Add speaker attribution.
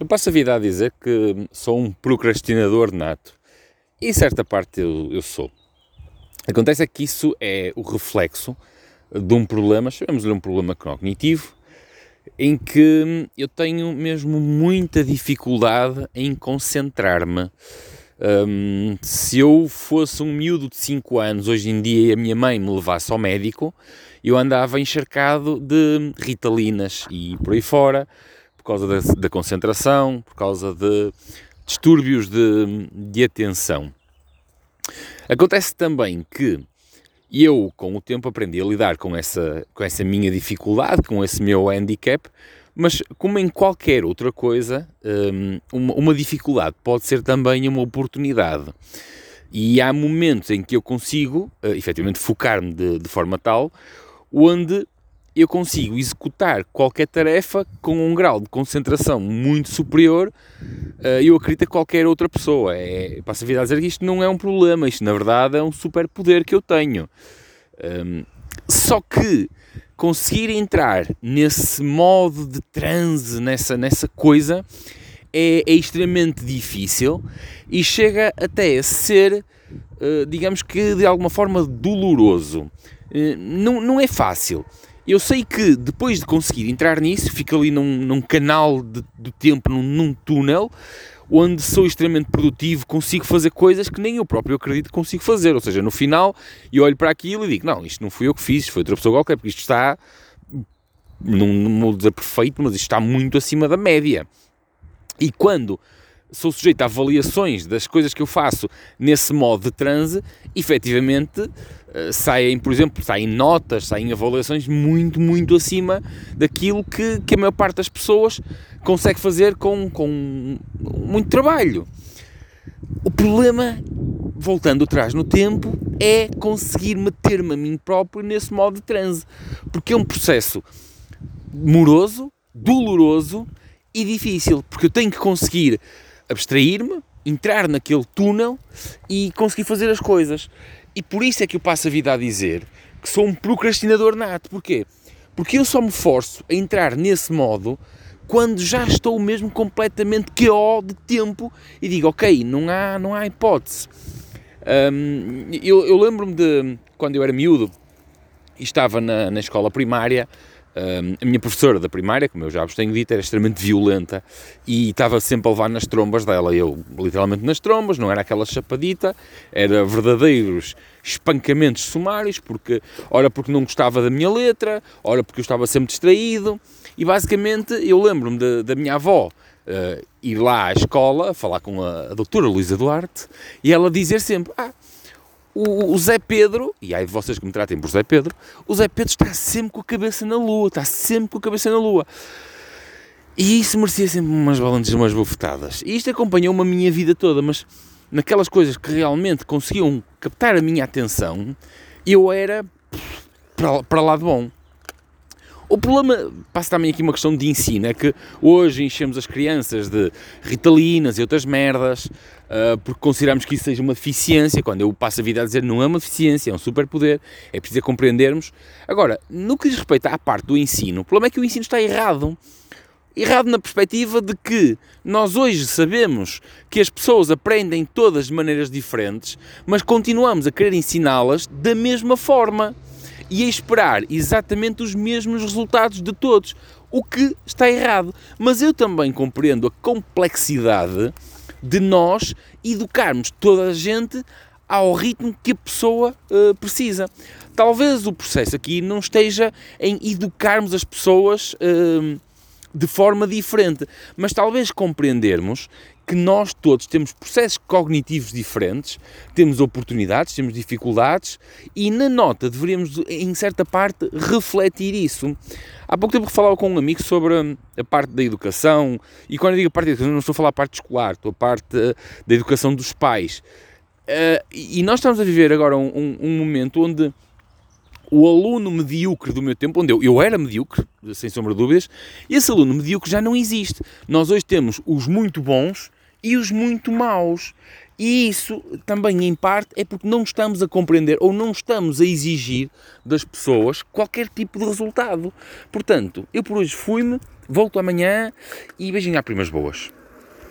Speaker 1: Eu passo a vida a dizer que sou um procrastinador nato. E certa parte eu, eu sou. Acontece é que isso é o reflexo de um problema, chamemos-lhe um problema cognitivo, em que eu tenho mesmo muita dificuldade em concentrar-me. Um, se eu fosse um miúdo de 5 anos hoje em dia e a minha mãe me levasse ao médico, eu andava encharcado de ritalinas e por aí fora, por causa da, da concentração, por causa de distúrbios de, de atenção. Acontece também que eu, com o tempo, aprendi a lidar com essa, com essa minha dificuldade, com esse meu handicap, mas como em qualquer outra coisa, hum, uma, dificuldade pode ser também uma oportunidade. E há momentos em que eu consigo, uh, efetivamente, focar-me de, de forma tal, onde eu consigo executar qualquer tarefa com um grau de concentração muito superior, uh, eu acredito a qualquer outra pessoa. É, passo a vida a dizer que isto não é um problema, isto na verdade é um superpoder que eu tenho. Um, só que conseguir entrar nesse modo de transe, nessa, nessa coisa, é, é extremamente difícil e chega até a ser, uh, digamos que de alguma forma, doloroso. Uh, não, não é fácil. Eu sei que depois de conseguir entrar nisso, fico ali num, num canal de, do tempo, num, num, túnel, onde sou extremamente produtivo, consigo fazer coisas que nem eu próprio acredito que consigo fazer. Ou seja, no final, eu olho para aquilo e digo: não, isto não fui eu que fiz, foi outra pessoa qualquer, porque isto está, não, não vou dizer perfeito, mas isto está muito acima da média. E quando sou sujeito a avaliações das coisas que eu faço nesse modo de transe, efetivamente saem, por exemplo, saem notas, saem avaliações muito, muito acima daquilo que, que a maior parte das pessoas consegue fazer com, com muito trabalho. O problema, voltando atrás no tempo, é conseguir meter-me a mim próprio nesse modo de transe, porque é um processo moroso, doloroso e difícil, porque eu tenho que conseguir abstrair-me, entrar naquele túnel e conseguir fazer as coisas. E por isso é que eu passo a vida a dizer que sou um procrastinador nato. Porquê? Porque eu só me forço a entrar nesse modo quando já estou mesmo completamente KO de tempo e digo, ok, não há, não há hipótese. Um, eu, eu lembro-me de quando eu era miúdo e estava na, na escola primária a minha professora da primária, como eu já vos tenho dito, era extremamente violenta e estava sempre a levar nas trombas dela. Eu, literalmente nas trombas, não era aquela chapadita, era verdadeiros espancamentos sumários, porque, ora porque não gostava da minha letra, ora porque eu estava sempre distraído. E basicamente eu lembro-me da minha avó uh, ir lá à escola, falar com a, a doutora Luísa Duarte, e ela dizer sempre: Ah, o, o, Zé Pedro, e aí vocês que me tratem por Zé Pedro, o Zé Pedro está sempre com a cabeça na lua, está sempre com a cabeça na lua. E isso merecia sempre umas balanças, umas bufetadas. E isto acompanhou-me a minha vida toda, mas naquelas coisas que realmente conseguiam captar a minha atenção, eu era para, para lá de bom. O problema passa também aqui uma questão de ensino, é que hoje enchemos as crianças de ritalinas e outras merdas, uh, porque consideramos que isso seja uma deficiência, quando eu passo a vida a dizer não é uma deficiência, é um superpoder, é preciso compreendermos. Agora, no que diz respeito à parte do ensino, o problema é que o ensino está errado. Errado na perspectiva de que nós hoje sabemos que as pessoas aprendem todas de maneiras diferentes, mas continuamos a querer ensiná-las da mesma forma e a esperar exatamente os mesmos resultados de todos, o que está errado. Mas eu também compreendo a complexidade de nós educarmos toda a gente ao ritmo que a pessoa uh, precisa. Talvez o processo aqui não esteja em educarmos as pessoas uh, de forma diferente, mas talvez compreendermos que nós todos temos processos cognitivos diferentes, temos oportunidades, temos dificuldades e na nota deveríamos, em certa parte, refletir isso. Há pouco tempo falava com um amigo sobre a parte da educação e quando eu digo a parte da educação não estou a falar a parte escolar, estou a parte da educação dos pais. Uh, e nós estamos a viver agora um, um, um momento onde o aluno medíocre do meu tempo, onde eu, eu era medíocre, sem sombra de dúvidas, esse aluno medíocre já não existe. Nós hoje temos os muito bons e os muito maus. E isso também, em parte, é porque não estamos a compreender ou não estamos a exigir das pessoas qualquer tipo de resultado. Portanto, eu por hoje fui-me, volto amanhã e beijinho a primas boas.